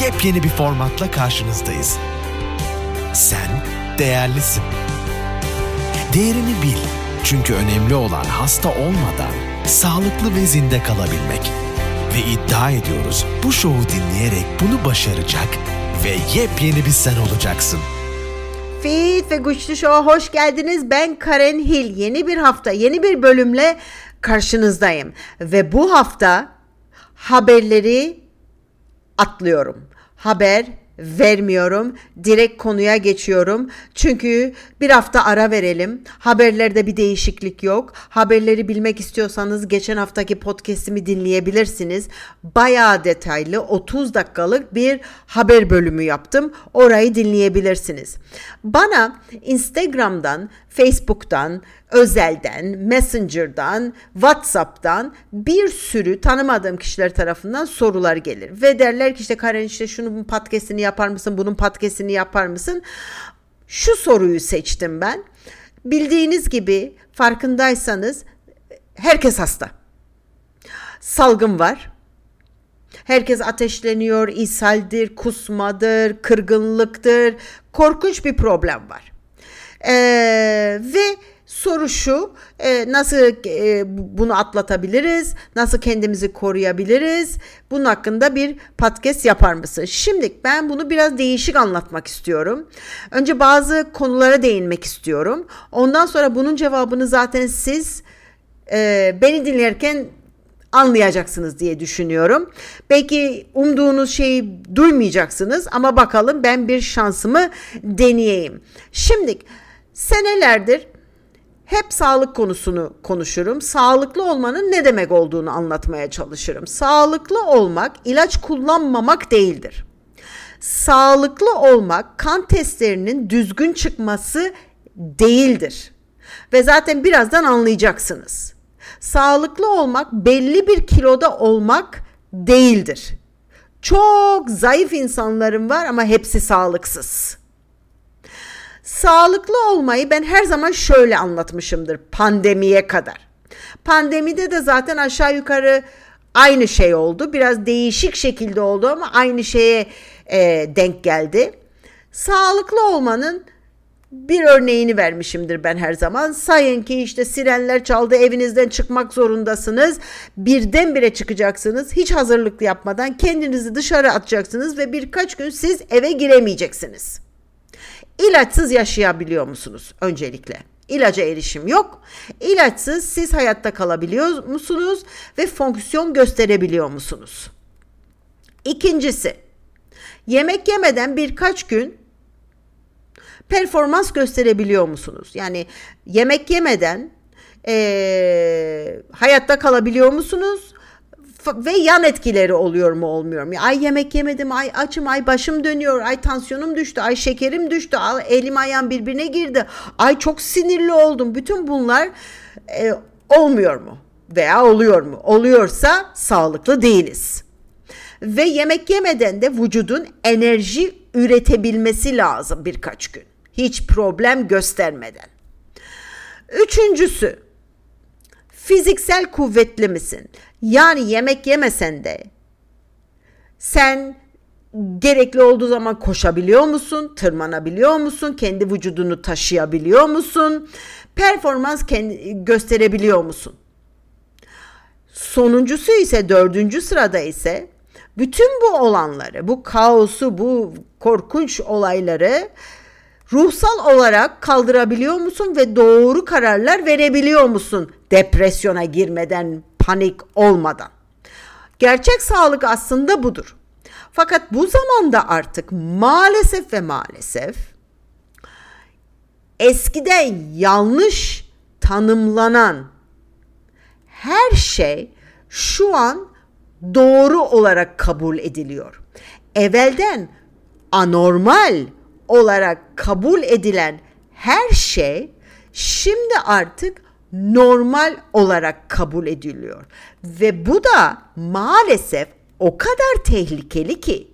yepyeni bir formatla karşınızdayız. Sen değerlisin. Değerini bil. Çünkü önemli olan hasta olmadan sağlıklı ve zinde kalabilmek. Ve iddia ediyoruz bu şovu dinleyerek bunu başaracak ve yepyeni bir sen olacaksın. Fit ve Güçlü Show'a hoş geldiniz. Ben Karen Hill. Yeni bir hafta, yeni bir bölümle karşınızdayım. Ve bu hafta haberleri atlıyorum. Haber vermiyorum. Direkt konuya geçiyorum. Çünkü bir hafta ara verelim. Haberlerde bir değişiklik yok. Haberleri bilmek istiyorsanız geçen haftaki podcast'imi dinleyebilirsiniz. Bayağı detaylı 30 dakikalık bir haber bölümü yaptım. Orayı dinleyebilirsiniz. Bana Instagram'dan, Facebook'tan, özelden, Messenger'dan, WhatsApp'tan bir sürü tanımadığım kişiler tarafından sorular gelir. Ve derler ki işte Karen işte şunun podcast'ini yapar mısın, bunun podcast'ini yapar mısın? Şu soruyu seçtim ben. Bildiğiniz gibi farkındaysanız herkes hasta. Salgın var. Herkes ateşleniyor, ishaldir, kusmadır, kırgınlıktır. Korkunç bir problem var. Ee, ve Soru şu, e, nasıl e, bunu atlatabiliriz, nasıl kendimizi koruyabiliriz? Bunun hakkında bir podcast yapar mısın? Şimdi ben bunu biraz değişik anlatmak istiyorum. Önce bazı konulara değinmek istiyorum. Ondan sonra bunun cevabını zaten siz e, beni dinlerken anlayacaksınız diye düşünüyorum. Belki umduğunuz şeyi duymayacaksınız ama bakalım ben bir şansımı deneyeyim. Şimdi senelerdir hep sağlık konusunu konuşurum. Sağlıklı olmanın ne demek olduğunu anlatmaya çalışırım. Sağlıklı olmak ilaç kullanmamak değildir. Sağlıklı olmak kan testlerinin düzgün çıkması değildir. Ve zaten birazdan anlayacaksınız. Sağlıklı olmak belli bir kiloda olmak değildir. Çok zayıf insanlarım var ama hepsi sağlıksız. Sağlıklı olmayı ben her zaman şöyle anlatmışımdır pandemiye kadar. Pandemide de zaten aşağı yukarı aynı şey oldu. Biraz değişik şekilde oldu ama aynı şeye e, denk geldi. Sağlıklı olmanın bir örneğini vermişimdir ben her zaman. Sayın ki işte sirenler çaldı evinizden çıkmak zorundasınız. Birdenbire çıkacaksınız. Hiç hazırlık yapmadan kendinizi dışarı atacaksınız ve birkaç gün siz eve giremeyeceksiniz. İlaçsız yaşayabiliyor musunuz öncelikle? İlaca erişim yok. İlaçsız siz hayatta kalabiliyor musunuz ve fonksiyon gösterebiliyor musunuz? İkincisi, yemek yemeden birkaç gün performans gösterebiliyor musunuz? Yani yemek yemeden e, hayatta kalabiliyor musunuz? Ve yan etkileri oluyor mu olmuyor mu? Ay yemek yemedim, ay açım, ay başım dönüyor, ay tansiyonum düştü, ay şekerim düştü, ay elim ayağım birbirine girdi, ay çok sinirli oldum. Bütün bunlar e, olmuyor mu? Veya oluyor mu? Oluyorsa sağlıklı değiliz. Ve yemek yemeden de vücudun enerji üretebilmesi lazım birkaç gün. Hiç problem göstermeden. Üçüncüsü, fiziksel kuvvetli misin? Yani yemek yemesen de sen gerekli olduğu zaman koşabiliyor musun? Tırmanabiliyor musun? Kendi vücudunu taşıyabiliyor musun? Performans kendi, gösterebiliyor musun? Sonuncusu ise dördüncü sırada ise bütün bu olanları, bu kaosu, bu korkunç olayları ruhsal olarak kaldırabiliyor musun ve doğru kararlar verebiliyor musun depresyona girmeden, panik olmadan. Gerçek sağlık aslında budur. Fakat bu zamanda artık maalesef ve maalesef eskiden yanlış tanımlanan her şey şu an doğru olarak kabul ediliyor. Evvelden anormal olarak kabul edilen her şey şimdi artık normal olarak kabul ediliyor. Ve bu da maalesef o kadar tehlikeli ki.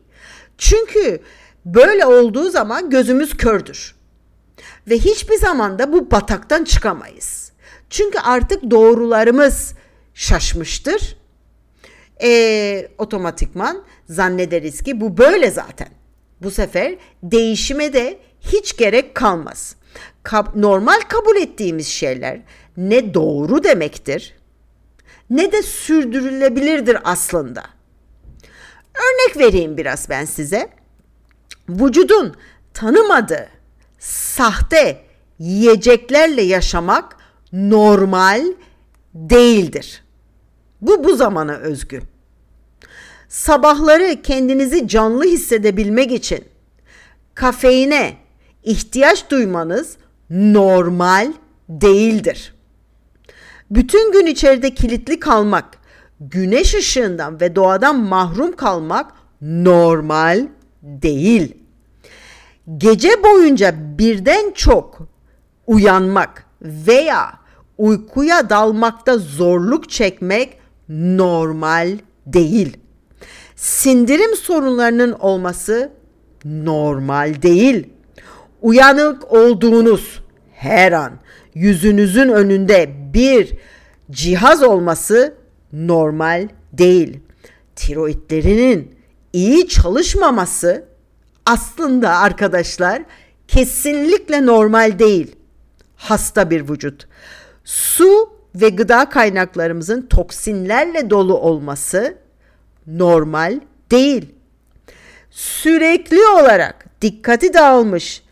Çünkü böyle olduğu zaman gözümüz kördür. Ve hiçbir zaman da bu bataktan çıkamayız. Çünkü artık doğrularımız şaşmıştır. E, otomatikman zannederiz ki bu böyle zaten. Bu sefer değişime de hiç gerek kalmaz. normal kabul ettiğimiz şeyler ne doğru demektir ne de sürdürülebilirdir aslında. Örnek vereyim biraz ben size. Vücudun tanımadığı sahte yiyeceklerle yaşamak normal değildir. Bu bu zamana özgü. Sabahları kendinizi canlı hissedebilmek için kafeine ihtiyaç duymanız normal değildir. Bütün gün içeride kilitli kalmak, güneş ışığından ve doğadan mahrum kalmak normal değil. Gece boyunca birden çok uyanmak veya uykuya dalmakta zorluk çekmek normal değil. Sindirim sorunlarının olması normal değil. Uyanık olduğunuz her an yüzünüzün önünde bir cihaz olması normal değil. Tiroidlerinin iyi çalışmaması aslında arkadaşlar kesinlikle normal değil. Hasta bir vücut. Su ve gıda kaynaklarımızın toksinlerle dolu olması normal değil. Sürekli olarak dikkati dağılmış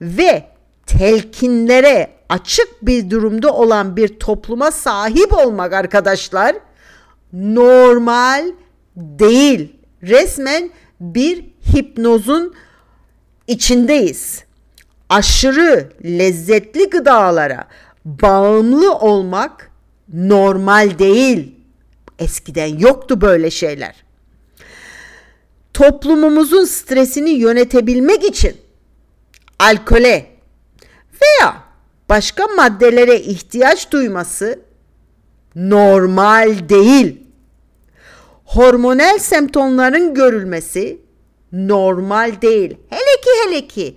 ve telkinlere açık bir durumda olan bir topluma sahip olmak arkadaşlar normal değil. Resmen bir hipnozun içindeyiz. Aşırı lezzetli gıdalara bağımlı olmak normal değil. Eskiden yoktu böyle şeyler. Toplumumuzun stresini yönetebilmek için alkole veya başka maddelere ihtiyaç duyması normal değil. Hormonal semptomların görülmesi normal değil. Hele ki hele ki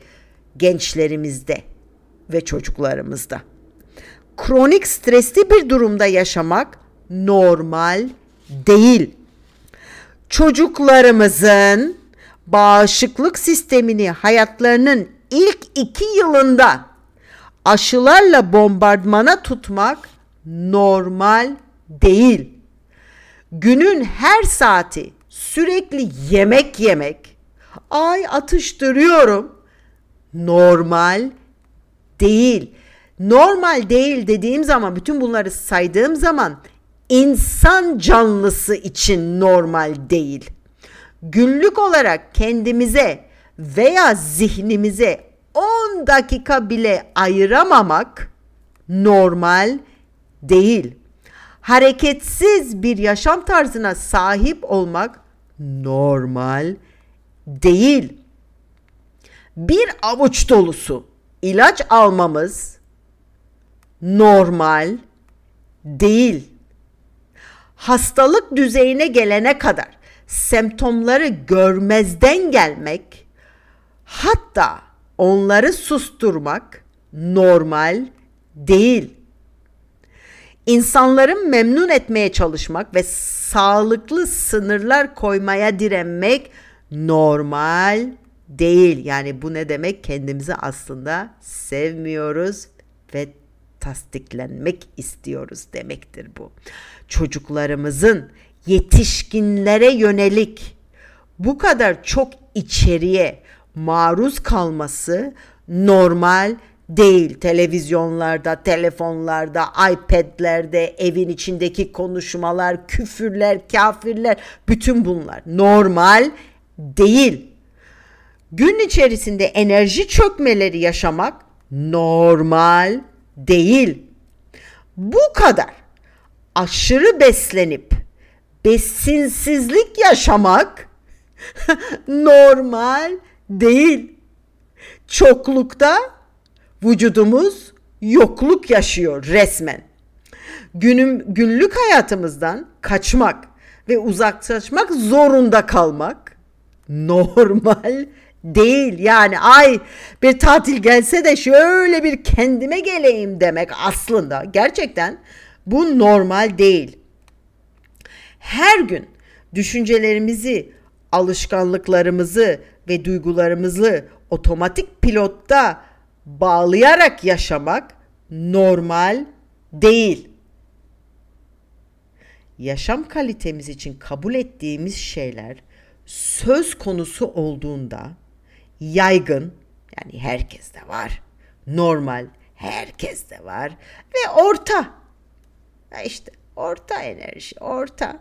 gençlerimizde ve çocuklarımızda. Kronik stresli bir durumda yaşamak normal değil. Çocuklarımızın bağışıklık sistemini hayatlarının ilk iki yılında aşılarla bombardmana tutmak normal değil. Günün her saati sürekli yemek yemek, ay atıştırıyorum normal değil. Normal değil dediğim zaman bütün bunları saydığım zaman insan canlısı için normal değil. Günlük olarak kendimize veya zihnimize 10 dakika bile ayıramamak normal değil. Hareketsiz bir yaşam tarzına sahip olmak normal değil. Bir avuç dolusu ilaç almamız normal değil. Hastalık düzeyine gelene kadar semptomları görmezden gelmek hatta onları susturmak normal değil. İnsanların memnun etmeye çalışmak ve sağlıklı sınırlar koymaya direnmek normal değil. Yani bu ne demek? Kendimizi aslında sevmiyoruz ve tasdiklenmek istiyoruz demektir bu. Çocuklarımızın yetişkinlere yönelik bu kadar çok içeriye maruz kalması normal değil. Televizyonlarda, telefonlarda, iPad'lerde, evin içindeki konuşmalar, küfürler, kafirler, bütün bunlar normal değil. Gün içerisinde enerji çökmeleri yaşamak normal değil. Bu kadar aşırı beslenip besinsizlik yaşamak normal değil. Çoklukta vücudumuz yokluk yaşıyor resmen. Günüm, günlük hayatımızdan kaçmak ve uzaklaşmak zorunda kalmak normal değil. Yani ay bir tatil gelse de şöyle bir kendime geleyim demek aslında gerçekten bu normal değil. Her gün düşüncelerimizi alışkanlıklarımızı ve duygularımızı otomatik pilotta bağlayarak yaşamak normal değil. Yaşam kalitemiz için kabul ettiğimiz şeyler söz konusu olduğunda yaygın yani herkeste var. Normal herkeste var ve orta. işte orta enerji, orta.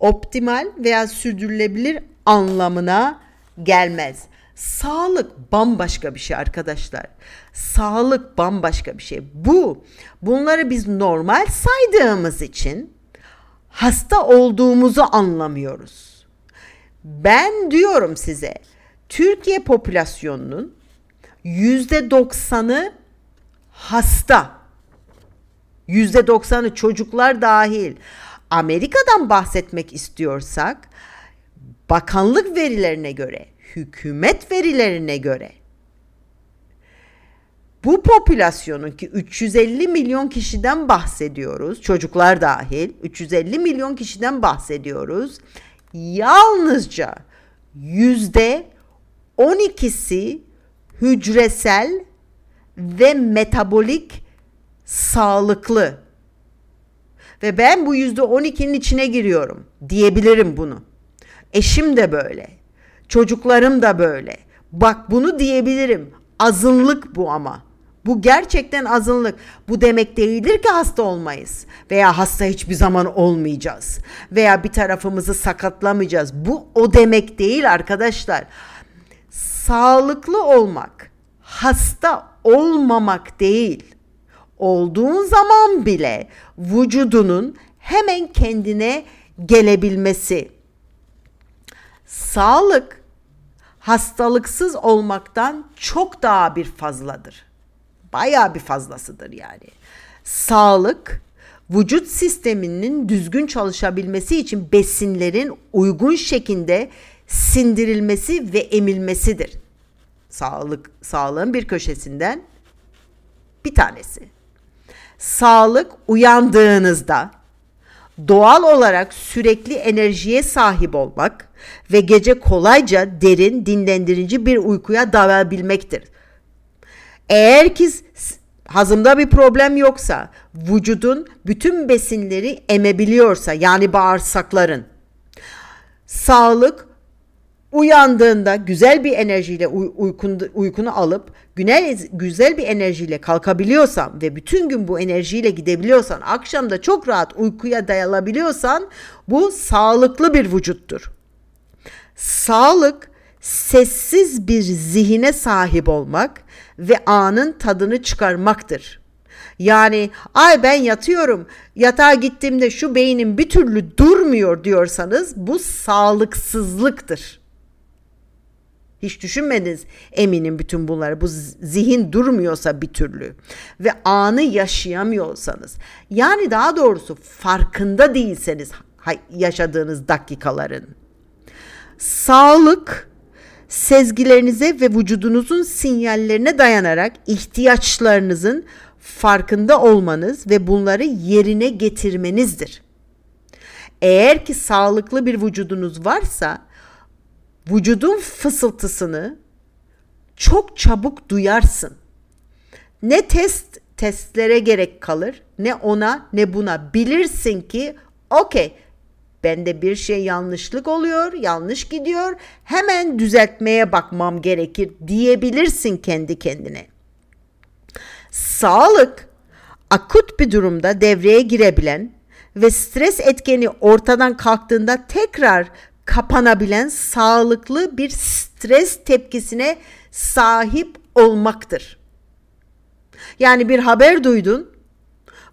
Optimal veya sürdürülebilir anlamına gelmez. Sağlık bambaşka bir şey arkadaşlar. Sağlık bambaşka bir şey. Bu bunları biz normal saydığımız için hasta olduğumuzu anlamıyoruz. Ben diyorum size Türkiye popülasyonunun yüzde doksanı hasta. Yüzde doksanı çocuklar dahil. Amerika'dan bahsetmek istiyorsak bakanlık verilerine göre, hükümet verilerine göre bu popülasyonun ki 350 milyon kişiden bahsediyoruz. Çocuklar dahil 350 milyon kişiden bahsediyoruz. Yalnızca yüzde 12'si hücresel ve metabolik sağlıklı. Ve ben bu yüzde 12'nin içine giriyorum diyebilirim bunu. Eşim de böyle. Çocuklarım da böyle. Bak bunu diyebilirim. Azınlık bu ama. Bu gerçekten azınlık. Bu demek değildir ki hasta olmayız veya hasta hiçbir zaman olmayacağız veya bir tarafımızı sakatlamayacağız. Bu o demek değil arkadaşlar. Sağlıklı olmak, hasta olmamak değil. Olduğun zaman bile vücudunun hemen kendine gelebilmesi. Sağlık hastalıksız olmaktan çok daha bir fazladır. Baya bir fazlasıdır yani. Sağlık vücut sisteminin düzgün çalışabilmesi için besinlerin uygun şekilde sindirilmesi ve emilmesidir. Sağlık sağlığın bir köşesinden bir tanesi. Sağlık uyandığınızda doğal olarak sürekli enerjiye sahip olmak ve gece kolayca derin, dinlendirici bir uykuya dalabilmektir. Eğer ki hazımda bir problem yoksa, vücudun bütün besinleri emebiliyorsa yani bağırsakların, sağlık uyandığında güzel bir enerjiyle uy- uykunu, alıp güzel, güzel bir enerjiyle kalkabiliyorsan ve bütün gün bu enerjiyle gidebiliyorsan, akşam da çok rahat uykuya dayalabiliyorsan bu sağlıklı bir vücuttur. Sağlık sessiz bir zihine sahip olmak ve anın tadını çıkarmaktır. Yani ay ben yatıyorum yatağa gittiğimde şu beynim bir türlü durmuyor diyorsanız bu sağlıksızlıktır. Hiç düşünmediniz eminim bütün bunları. Bu zihin durmuyorsa bir türlü ve anı yaşayamıyorsanız yani daha doğrusu farkında değilseniz yaşadığınız dakikaların. Sağlık sezgilerinize ve vücudunuzun sinyallerine dayanarak ihtiyaçlarınızın farkında olmanız ve bunları yerine getirmenizdir. Eğer ki sağlıklı bir vücudunuz varsa vücudun fısıltısını çok çabuk duyarsın. Ne test testlere gerek kalır ne ona ne buna bilirsin ki okey bende bir şey yanlışlık oluyor, yanlış gidiyor. Hemen düzeltmeye bakmam gerekir diyebilirsin kendi kendine. Sağlık akut bir durumda devreye girebilen ve stres etkeni ortadan kalktığında tekrar kapanabilen sağlıklı bir stres tepkisine sahip olmaktır. Yani bir haber duydun,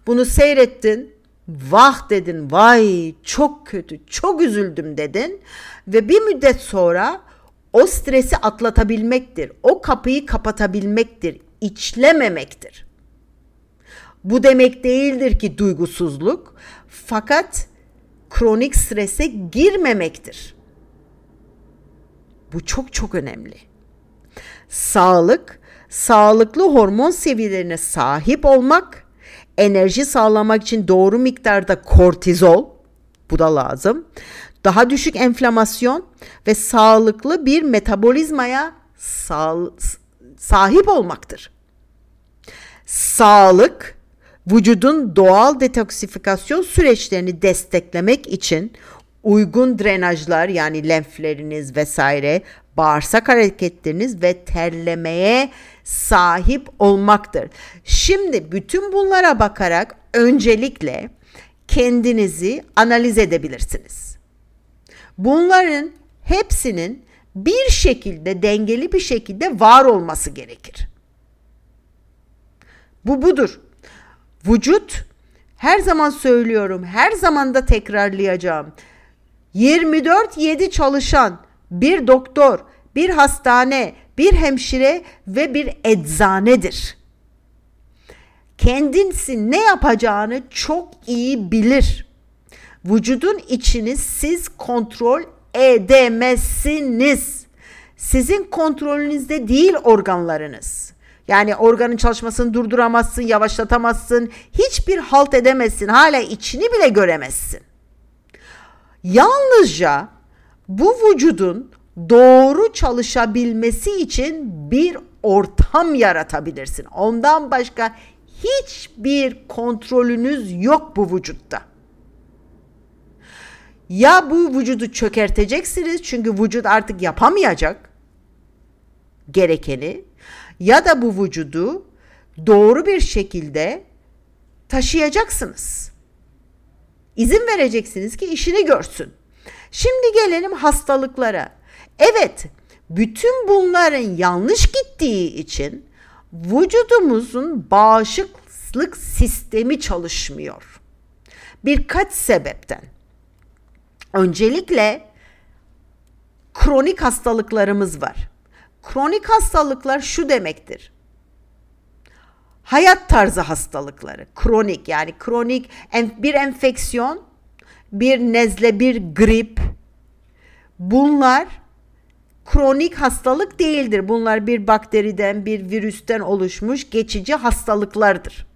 bunu seyrettin, vah dedin, vay çok kötü, çok üzüldüm dedin ve bir müddet sonra o stresi atlatabilmektir. O kapıyı kapatabilmektir, içlememektir. Bu demek değildir ki duygusuzluk fakat kronik strese girmemektir. Bu çok çok önemli. Sağlık, sağlıklı hormon seviyelerine sahip olmak, enerji sağlamak için doğru miktarda kortizol, bu da lazım. daha düşük enflamasyon ve sağlıklı bir metabolizmaya sağ, sahip olmaktır. Sağlık vücudun doğal detoksifikasyon süreçlerini desteklemek için uygun drenajlar yani lenfleriniz vesaire, bağırsak hareketleriniz ve terlemeye sahip olmaktır. Şimdi bütün bunlara bakarak öncelikle kendinizi analiz edebilirsiniz. Bunların hepsinin bir şekilde dengeli bir şekilde var olması gerekir. Bu budur. Vücut her zaman söylüyorum, her zaman da tekrarlayacağım. 24-7 çalışan bir doktor, bir hastane, bir hemşire ve bir eczanedir. Kendisi ne yapacağını çok iyi bilir. Vücudun içini siz kontrol edemezsiniz. Sizin kontrolünüzde değil organlarınız. Yani organın çalışmasını durduramazsın, yavaşlatamazsın, hiçbir halt edemezsin, hala içini bile göremezsin. Yalnızca bu vücudun doğru çalışabilmesi için bir ortam yaratabilirsin. Ondan başka hiçbir kontrolünüz yok bu vücutta. Ya bu vücudu çökerteceksiniz çünkü vücut artık yapamayacak gerekeni ya da bu vücudu doğru bir şekilde taşıyacaksınız. İzin vereceksiniz ki işini görsün. Şimdi gelelim hastalıklara. Evet, bütün bunların yanlış gittiği için vücudumuzun bağışıklık sistemi çalışmıyor. Birkaç sebepten. Öncelikle kronik hastalıklarımız var. Kronik hastalıklar şu demektir. Hayat tarzı hastalıkları, kronik yani kronik bir enfeksiyon, bir nezle, bir grip. Bunlar kronik hastalık değildir. Bunlar bir bakteriden, bir virüsten oluşmuş geçici hastalıklardır.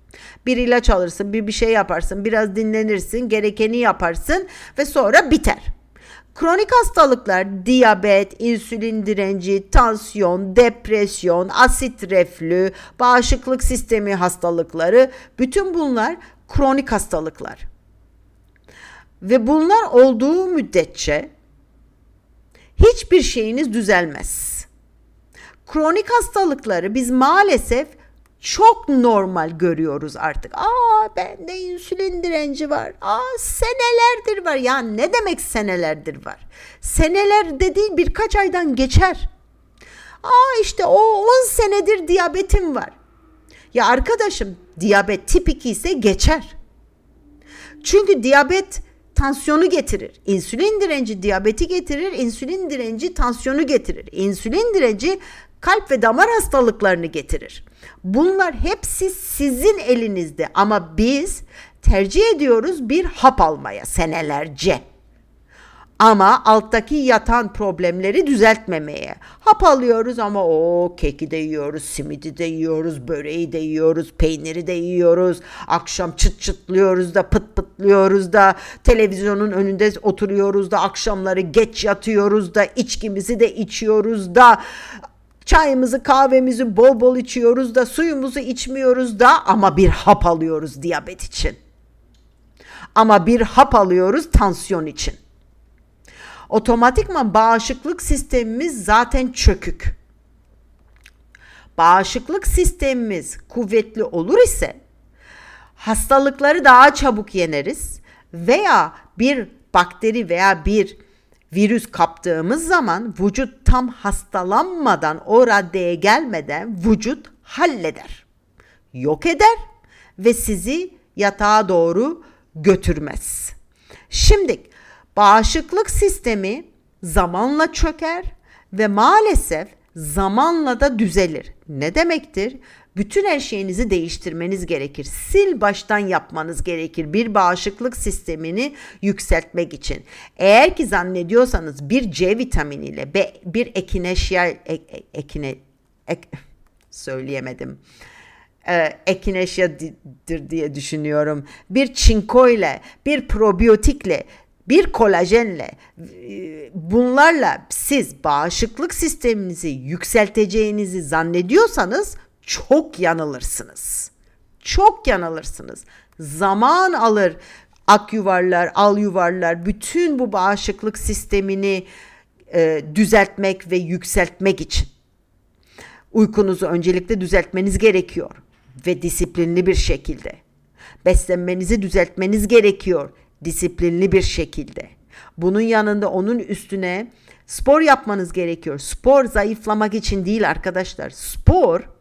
Bir ilaç alırsın, bir bir şey yaparsın, biraz dinlenirsin, gerekeni yaparsın ve sonra biter. Kronik hastalıklar diyabet, insülin direnci, tansiyon, depresyon, asit reflü, bağışıklık sistemi hastalıkları bütün bunlar kronik hastalıklar. Ve bunlar olduğu müddetçe hiçbir şeyiniz düzelmez. Kronik hastalıkları biz maalesef çok normal görüyoruz artık. Aa bende insülin direnci var. Aa senelerdir var. Ya ne demek senelerdir var? Seneler dediğin birkaç aydan geçer. Aa işte o 10 senedir diyabetim var. Ya arkadaşım diyabet tip 2 ise geçer. Çünkü diyabet tansiyonu getirir. İnsülin direnci diyabeti getirir. İnsülin direnci tansiyonu getirir. İnsülin direnci kalp ve damar hastalıklarını getirir. Bunlar hepsi sizin elinizde ama biz tercih ediyoruz bir hap almaya senelerce. Ama alttaki yatan problemleri düzeltmemeye. Hap alıyoruz ama o keki de yiyoruz, simidi de yiyoruz, böreği de yiyoruz, peyniri de yiyoruz. Akşam çıt çıtlıyoruz da pıt pıtlıyoruz da televizyonun önünde oturuyoruz da akşamları geç yatıyoruz da içkimizi de içiyoruz da Çayımızı kahvemizi bol bol içiyoruz da suyumuzu içmiyoruz da ama bir hap alıyoruz diyabet için. Ama bir hap alıyoruz tansiyon için. Otomatikman bağışıklık sistemimiz zaten çökük. Bağışıklık sistemimiz kuvvetli olur ise hastalıkları daha çabuk yeneriz veya bir bakteri veya bir virüs kaptığımız zaman vücut tam hastalanmadan o raddeye gelmeden vücut halleder. Yok eder ve sizi yatağa doğru götürmez. Şimdi bağışıklık sistemi zamanla çöker ve maalesef zamanla da düzelir. Ne demektir? Bütün her şeyinizi değiştirmeniz gerekir. Sil baştan yapmanız gerekir bir bağışıklık sistemini yükseltmek için. Eğer ki zannediyorsanız bir C vitaminiyle bir ekineşya ek, ekine ek, söyleyemedim. Ee, ekineşyadır diye düşünüyorum. Bir çinko ile, bir probiyotikle bir kolajenle e, bunlarla siz bağışıklık sisteminizi yükselteceğinizi zannediyorsanız çok yanılırsınız. Çok yanılırsınız. Zaman alır ak yuvarlar, al yuvarlar bütün bu bağışıklık sistemini e, düzeltmek ve yükseltmek için. Uykunuzu öncelikle düzeltmeniz gerekiyor ve disiplinli bir şekilde. Beslenmenizi düzeltmeniz gerekiyor disiplinli bir şekilde. Bunun yanında onun üstüne spor yapmanız gerekiyor. Spor zayıflamak için değil arkadaşlar. Spor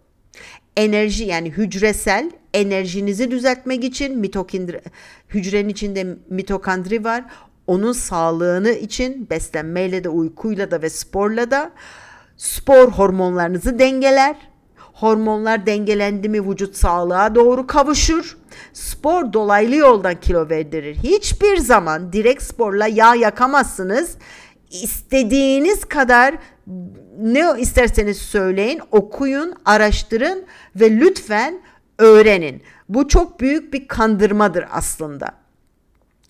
enerji yani hücresel enerjinizi düzeltmek için mitokondri hücrenin içinde mitokondri var. Onun sağlığını için beslenmeyle de uykuyla da ve sporla da spor hormonlarınızı dengeler. Hormonlar dengelendi mi vücut sağlığa doğru kavuşur. Spor dolaylı yoldan kilo verdirir. Hiçbir zaman direkt sporla yağ yakamazsınız. İstediğiniz kadar ne isterseniz söyleyin, okuyun, araştırın ve lütfen öğrenin. Bu çok büyük bir kandırmadır aslında.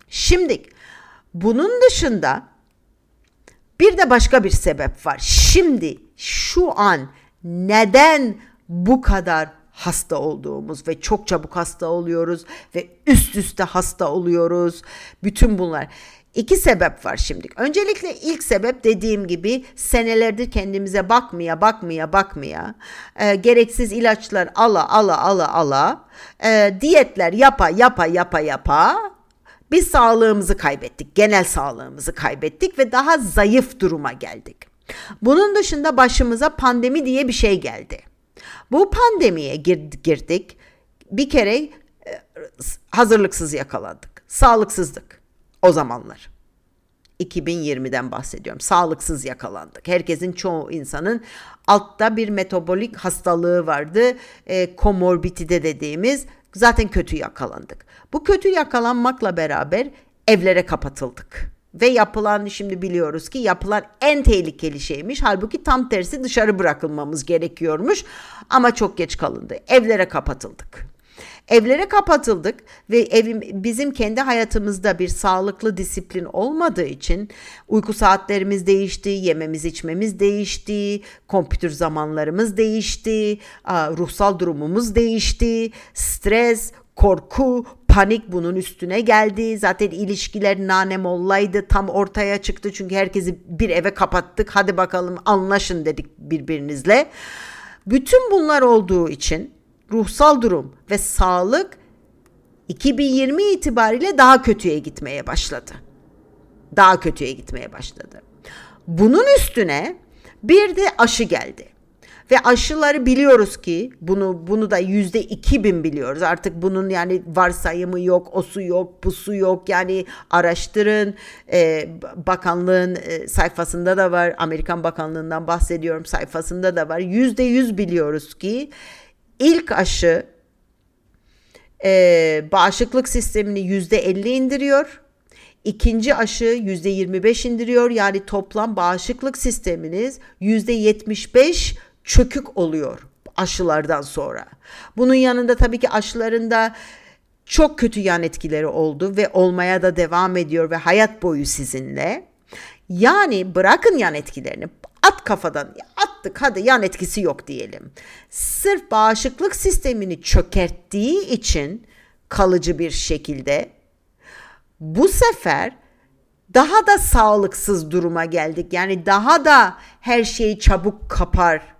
Şimdi bunun dışında bir de başka bir sebep var. Şimdi şu an neden bu kadar hasta olduğumuz ve çok çabuk hasta oluyoruz ve üst üste hasta oluyoruz. Bütün bunlar. İki sebep var şimdi. Öncelikle ilk sebep dediğim gibi senelerdir kendimize bakmaya bakmaya bakmaya e, gereksiz ilaçlar ala ala ala ala e, diyetler yapa yapa yapa yapa biz sağlığımızı kaybettik. Genel sağlığımızı kaybettik ve daha zayıf duruma geldik. Bunun dışında başımıza pandemi diye bir şey geldi. Bu pandemiye girdik. Bir kere e, hazırlıksız yakalandık. Sağlıksızlık o zamanlar. 2020'den bahsediyorum. Sağlıksız yakalandık. Herkesin çoğu insanın altta bir metabolik hastalığı vardı. E, komorbidite dediğimiz zaten kötü yakalandık. Bu kötü yakalanmakla beraber evlere kapatıldık. Ve yapılan şimdi biliyoruz ki yapılan en tehlikeli şeymiş. Halbuki tam tersi dışarı bırakılmamız gerekiyormuş. Ama çok geç kalındı. Evlere kapatıldık. Evlere kapatıldık ve evim bizim kendi hayatımızda bir sağlıklı disiplin olmadığı için uyku saatlerimiz değişti, yememiz içmemiz değişti, kompütür zamanlarımız değişti, ruhsal durumumuz değişti, stres, korku, panik bunun üstüne geldi. Zaten ilişkiler nanem olaydı tam ortaya çıktı çünkü herkesi bir eve kapattık. Hadi bakalım anlaşın dedik birbirinizle. Bütün bunlar olduğu için ruhsal durum ve sağlık 2020 itibariyle daha kötüye gitmeye başladı. Daha kötüye gitmeye başladı. Bunun üstüne bir de aşı geldi. Ve aşıları biliyoruz ki bunu bunu da yüzde iki bin biliyoruz. Artık bunun yani varsayımı yok, o su yok, bu su yok. Yani araştırın. E, bakanlığın e, sayfasında da var. Amerikan Bakanlığından bahsediyorum sayfasında da var. Yüzde yüz biliyoruz ki ilk aşı e, bağışıklık sistemini yüzde elli indiriyor. İkinci aşı yüzde yirmi beş indiriyor. Yani toplam bağışıklık sisteminiz yüzde yetmiş beş çökük oluyor aşılardan sonra. Bunun yanında tabii ki aşılarında çok kötü yan etkileri oldu ve olmaya da devam ediyor ve hayat boyu sizinle. Yani bırakın yan etkilerini at kafadan attık hadi yan etkisi yok diyelim. Sırf bağışıklık sistemini çökerttiği için kalıcı bir şekilde bu sefer daha da sağlıksız duruma geldik. Yani daha da her şeyi çabuk kapar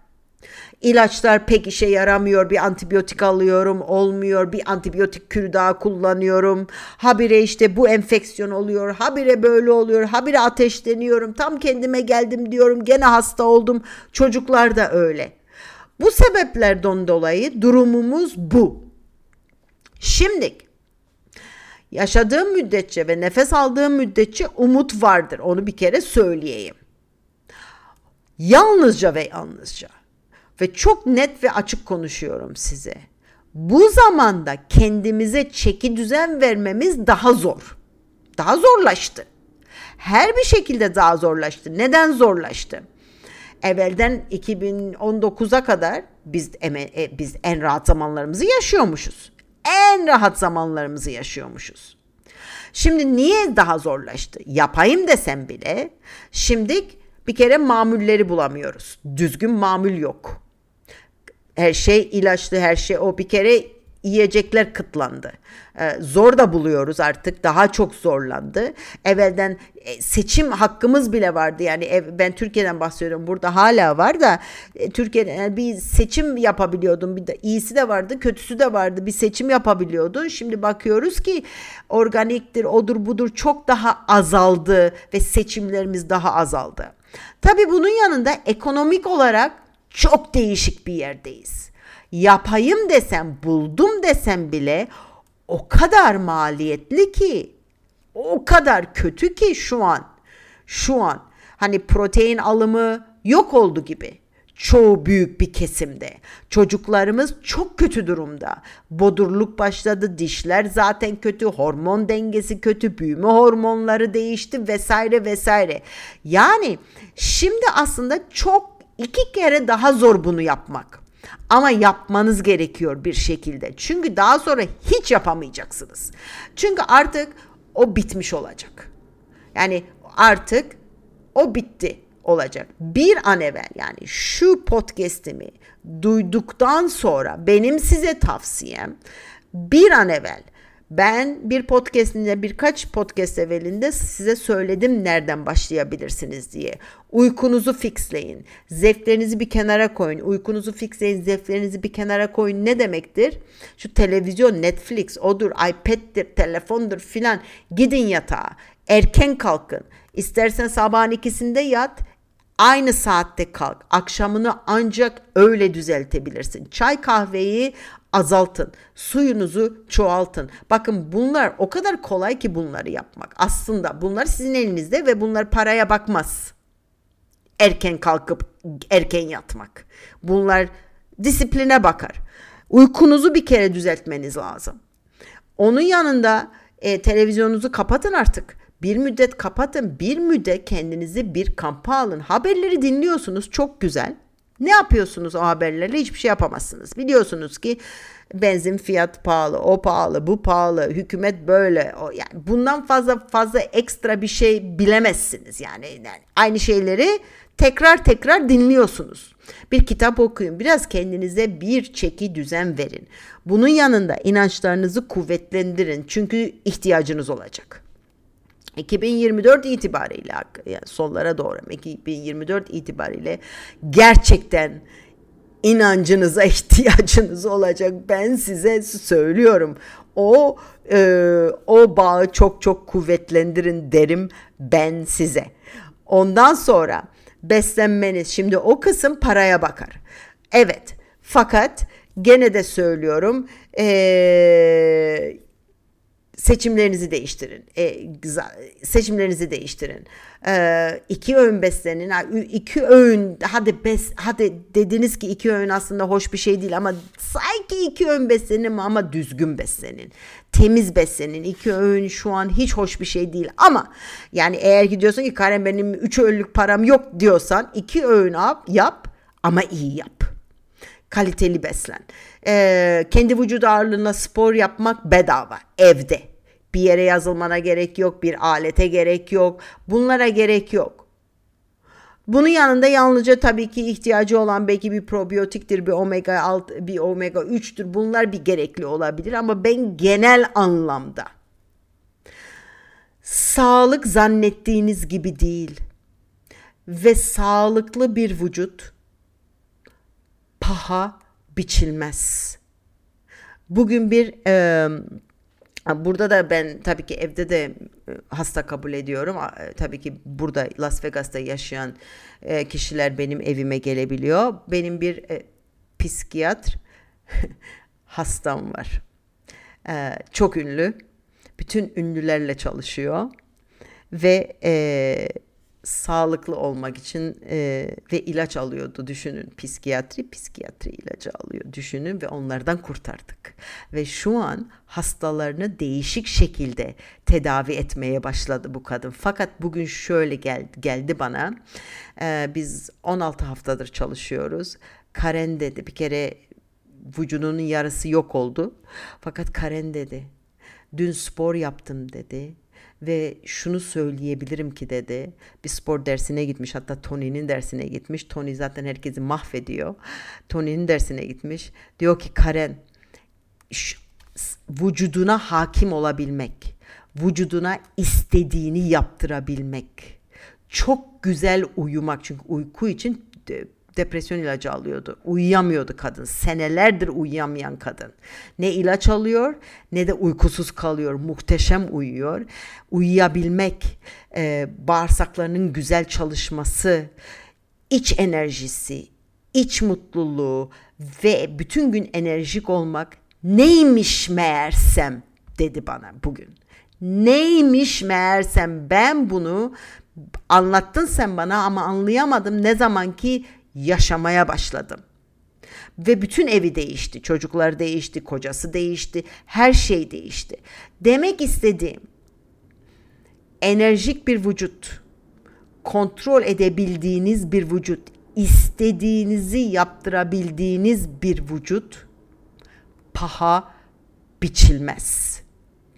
İlaçlar pek işe yaramıyor. Bir antibiyotik alıyorum olmuyor. Bir antibiyotik kürü daha kullanıyorum. Habire işte bu enfeksiyon oluyor. Habire böyle oluyor. Habire ateşleniyorum. Tam kendime geldim diyorum. Gene hasta oldum. Çocuklar da öyle. Bu sebeplerden dolayı durumumuz bu. Şimdi yaşadığım müddetçe ve nefes aldığım müddetçe umut vardır. Onu bir kere söyleyeyim. Yalnızca ve yalnızca ve çok net ve açık konuşuyorum size. Bu zamanda kendimize çeki düzen vermemiz daha zor. Daha zorlaştı. Her bir şekilde daha zorlaştı. Neden zorlaştı? Evvelden 2019'a kadar biz e, biz en rahat zamanlarımızı yaşıyormuşuz. En rahat zamanlarımızı yaşıyormuşuz. Şimdi niye daha zorlaştı? Yapayım desem bile şimdi bir kere mamulleri bulamıyoruz. Düzgün mamul yok. Her şey ilaçlı, her şey o bir kere yiyecekler kıtlandı. Ee, zor da buluyoruz artık daha çok zorlandı. Evvelden e, seçim hakkımız bile vardı yani ben Türkiye'den bahsediyorum burada hala var da e, Türkiye'de bir seçim yapabiliyordun bir de iyisi de vardı kötüsü de vardı bir seçim yapabiliyordun. Şimdi bakıyoruz ki organiktir odur budur çok daha azaldı ve seçimlerimiz daha azaldı. Tabii bunun yanında ekonomik olarak çok değişik bir yerdeyiz. Yapayım desem, buldum desem bile o kadar maliyetli ki, o kadar kötü ki şu an. Şu an hani protein alımı yok oldu gibi çoğu büyük bir kesimde. Çocuklarımız çok kötü durumda. Bodurluk başladı, dişler zaten kötü, hormon dengesi kötü, büyüme hormonları değişti vesaire vesaire. Yani şimdi aslında çok iki kere daha zor bunu yapmak. Ama yapmanız gerekiyor bir şekilde. Çünkü daha sonra hiç yapamayacaksınız. Çünkü artık o bitmiş olacak. Yani artık o bitti olacak. Bir an evvel yani şu podcast'imi duyduktan sonra benim size tavsiyem bir an evvel ben bir podcastinde birkaç podcast evvelinde size söyledim nereden başlayabilirsiniz diye. Uykunuzu fixleyin. Zevklerinizi bir kenara koyun. Uykunuzu fixleyin, zevklerinizi bir kenara koyun. Ne demektir? Şu televizyon, Netflix, odur, iPad'dir, telefondur filan. Gidin yatağa. Erken kalkın. İstersen sabahın ikisinde yat, Aynı saatte kalk. Akşamını ancak öyle düzeltebilirsin. Çay kahveyi azaltın. Suyunuzu çoğaltın. Bakın bunlar o kadar kolay ki bunları yapmak. Aslında bunlar sizin elinizde ve bunlar paraya bakmaz. Erken kalkıp erken yatmak. Bunlar disipline bakar. Uykunuzu bir kere düzeltmeniz lazım. Onun yanında e, televizyonunuzu kapatın artık. Bir müddet kapatın, bir müddet kendinizi bir kampa alın. Haberleri dinliyorsunuz, çok güzel. Ne yapıyorsunuz o haberlerle? Hiçbir şey yapamazsınız. Biliyorsunuz ki benzin fiyat pahalı, o pahalı, bu pahalı, hükümet böyle. O yani bundan fazla fazla ekstra bir şey bilemezsiniz. Yani, yani aynı şeyleri tekrar tekrar dinliyorsunuz. Bir kitap okuyun, biraz kendinize bir çeki düzen verin. Bunun yanında inançlarınızı kuvvetlendirin çünkü ihtiyacınız olacak. 2024 itibariyle yani sonlara doğru 2024 itibariyle gerçekten inancınıza ihtiyacınız olacak. Ben size söylüyorum. O e, o bağı çok çok kuvvetlendirin derim ben size. Ondan sonra beslenmeniz şimdi o kısım paraya bakar. Evet fakat gene de söylüyorum eee seçimlerinizi değiştirin. E, seçimlerinizi değiştirin. E, iki öğün beslenin. İki öğün hadi bes hadi dediniz ki iki öğün aslında hoş bir şey değil ama sanki iki öğün beslenin ama düzgün beslenin. Temiz beslenin. İki öğün şu an hiç hoş bir şey değil ama yani eğer gidiyorsun ki Karen benim üç öğünlük param yok diyorsan iki öğün yap, yap ama iyi yap. Kaliteli beslen. Ee, kendi vücut ağırlığına spor yapmak bedava evde. Bir yere yazılmana gerek yok, bir alete gerek yok. Bunlara gerek yok. Bunun yanında yalnızca tabii ki ihtiyacı olan belki bir probiyotiktir, bir omega 6, bir omega 3'tür. Bunlar bir gerekli olabilir ama ben genel anlamda sağlık zannettiğiniz gibi değil ve sağlıklı bir vücut paha biçilmez. Bugün bir e, Burada da ben tabii ki evde de e, hasta kabul ediyorum. E, tabii ki burada Las Vegas'ta yaşayan e, kişiler benim evime gelebiliyor. Benim bir psikiyatr hastam var. Çok ünlü. Bütün ünlülerle çalışıyor. Ve sağlıklı olmak için e, ve ilaç alıyordu düşünün. Psikiyatri psikiyatri ilacı alıyor düşünün ve onlardan kurtardık. Ve şu an hastalarını değişik şekilde tedavi etmeye başladı bu kadın. Fakat bugün şöyle geldi, geldi bana. E, biz 16 haftadır çalışıyoruz. Karen dedi bir kere vücudunun yarısı yok oldu. Fakat Karen dedi Dün spor yaptım. dedi ve şunu söyleyebilirim ki dedi. Bir spor dersine gitmiş hatta Tony'nin dersine gitmiş. Tony zaten herkesi mahvediyor. Tony'nin dersine gitmiş. Diyor ki Karen vücuduna hakim olabilmek, vücuduna istediğini yaptırabilmek, çok güzel uyumak çünkü uyku için depresyon ilacı alıyordu. Uyuyamıyordu kadın. Senelerdir uyuyamayan kadın. Ne ilaç alıyor ne de uykusuz kalıyor. Muhteşem uyuyor. Uyuyabilmek, e, bağırsaklarının güzel çalışması, iç enerjisi, iç mutluluğu ve bütün gün enerjik olmak neymiş meğersem dedi bana bugün. Neymiş meğersem ben bunu anlattın sen bana ama anlayamadım ne zaman ki yaşamaya başladım. Ve bütün evi değişti. Çocuklar değişti, kocası değişti, her şey değişti. Demek istediğim enerjik bir vücut, kontrol edebildiğiniz bir vücut, istediğinizi yaptırabildiğiniz bir vücut paha biçilmez.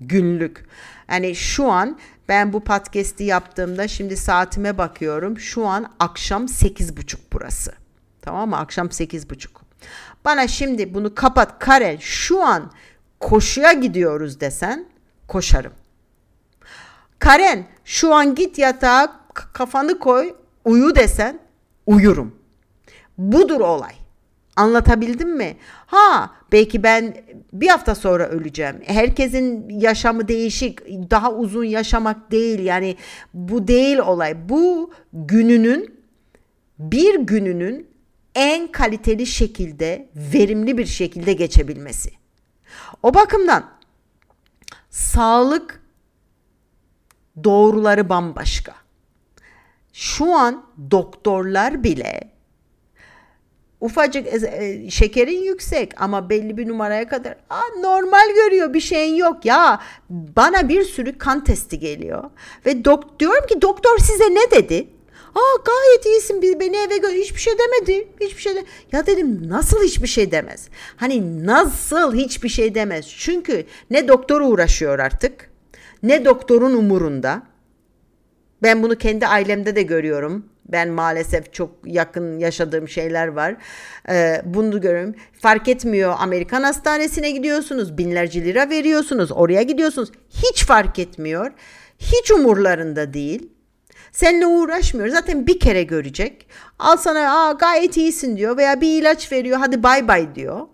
Günlük. Yani şu an ben bu podcast'i yaptığımda şimdi saatime bakıyorum. Şu an akşam 8.30 burası. Tamam mı? Akşam 8.30. Bana şimdi bunu kapat Karen şu an koşuya gidiyoruz desen koşarım. Karen şu an git yatağa kafanı koy uyu desen uyurum. Budur olay. Anlatabildim mi? Ha belki ben bir hafta sonra öleceğim. Herkesin yaşamı değişik. Daha uzun yaşamak değil. Yani bu değil olay. Bu gününün bir gününün en kaliteli şekilde, verimli bir şekilde geçebilmesi. O bakımdan sağlık doğruları bambaşka. Şu an doktorlar bile ufacık e, e, şekerin yüksek ama belli bir numaraya kadar Aa, normal görüyor bir şeyin yok ya bana bir sürü kan testi geliyor ve dok diyorum ki doktor size ne dedi Aa gayet iyisin beni eve gö hiçbir şey demedi. Hiçbir şey de ya dedim nasıl hiçbir şey demez? Hani nasıl hiçbir şey demez? Çünkü ne doktor uğraşıyor artık ne doktorun umurunda. Ben bunu kendi ailemde de görüyorum. Ben maalesef çok yakın yaşadığım şeyler var. Ee, bunu görüyorum. Fark etmiyor. Amerikan hastanesine gidiyorsunuz. Binlerce lira veriyorsunuz. Oraya gidiyorsunuz. Hiç fark etmiyor. Hiç umurlarında değil. Seninle uğraşmıyor. Zaten bir kere görecek. Al sana Aa, gayet iyisin diyor veya bir ilaç veriyor. Hadi bay bay diyor.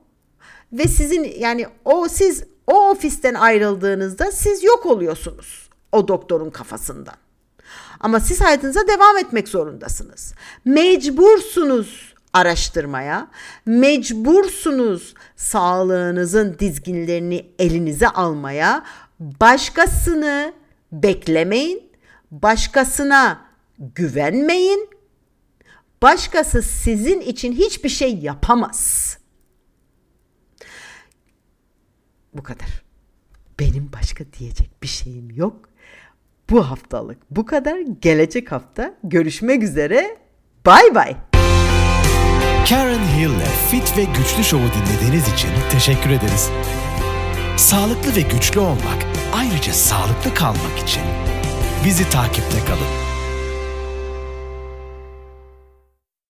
Ve sizin yani o siz o ofisten ayrıldığınızda siz yok oluyorsunuz o doktorun kafasından. Ama siz hayatınıza devam etmek zorundasınız. Mecbursunuz araştırmaya, mecbursunuz sağlığınızın dizginlerini elinize almaya. Başkasını beklemeyin, başkasına güvenmeyin. Başkası sizin için hiçbir şey yapamaz. Bu kadar. Benim başka diyecek bir şeyim yok bu haftalık bu kadar. Gelecek hafta görüşmek üzere. Bay bay. Karen Hill'le Fit ve Güçlü Show'u dinlediğiniz için teşekkür ederiz. Sağlıklı ve güçlü olmak, ayrıca sağlıklı kalmak için bizi takipte kalın.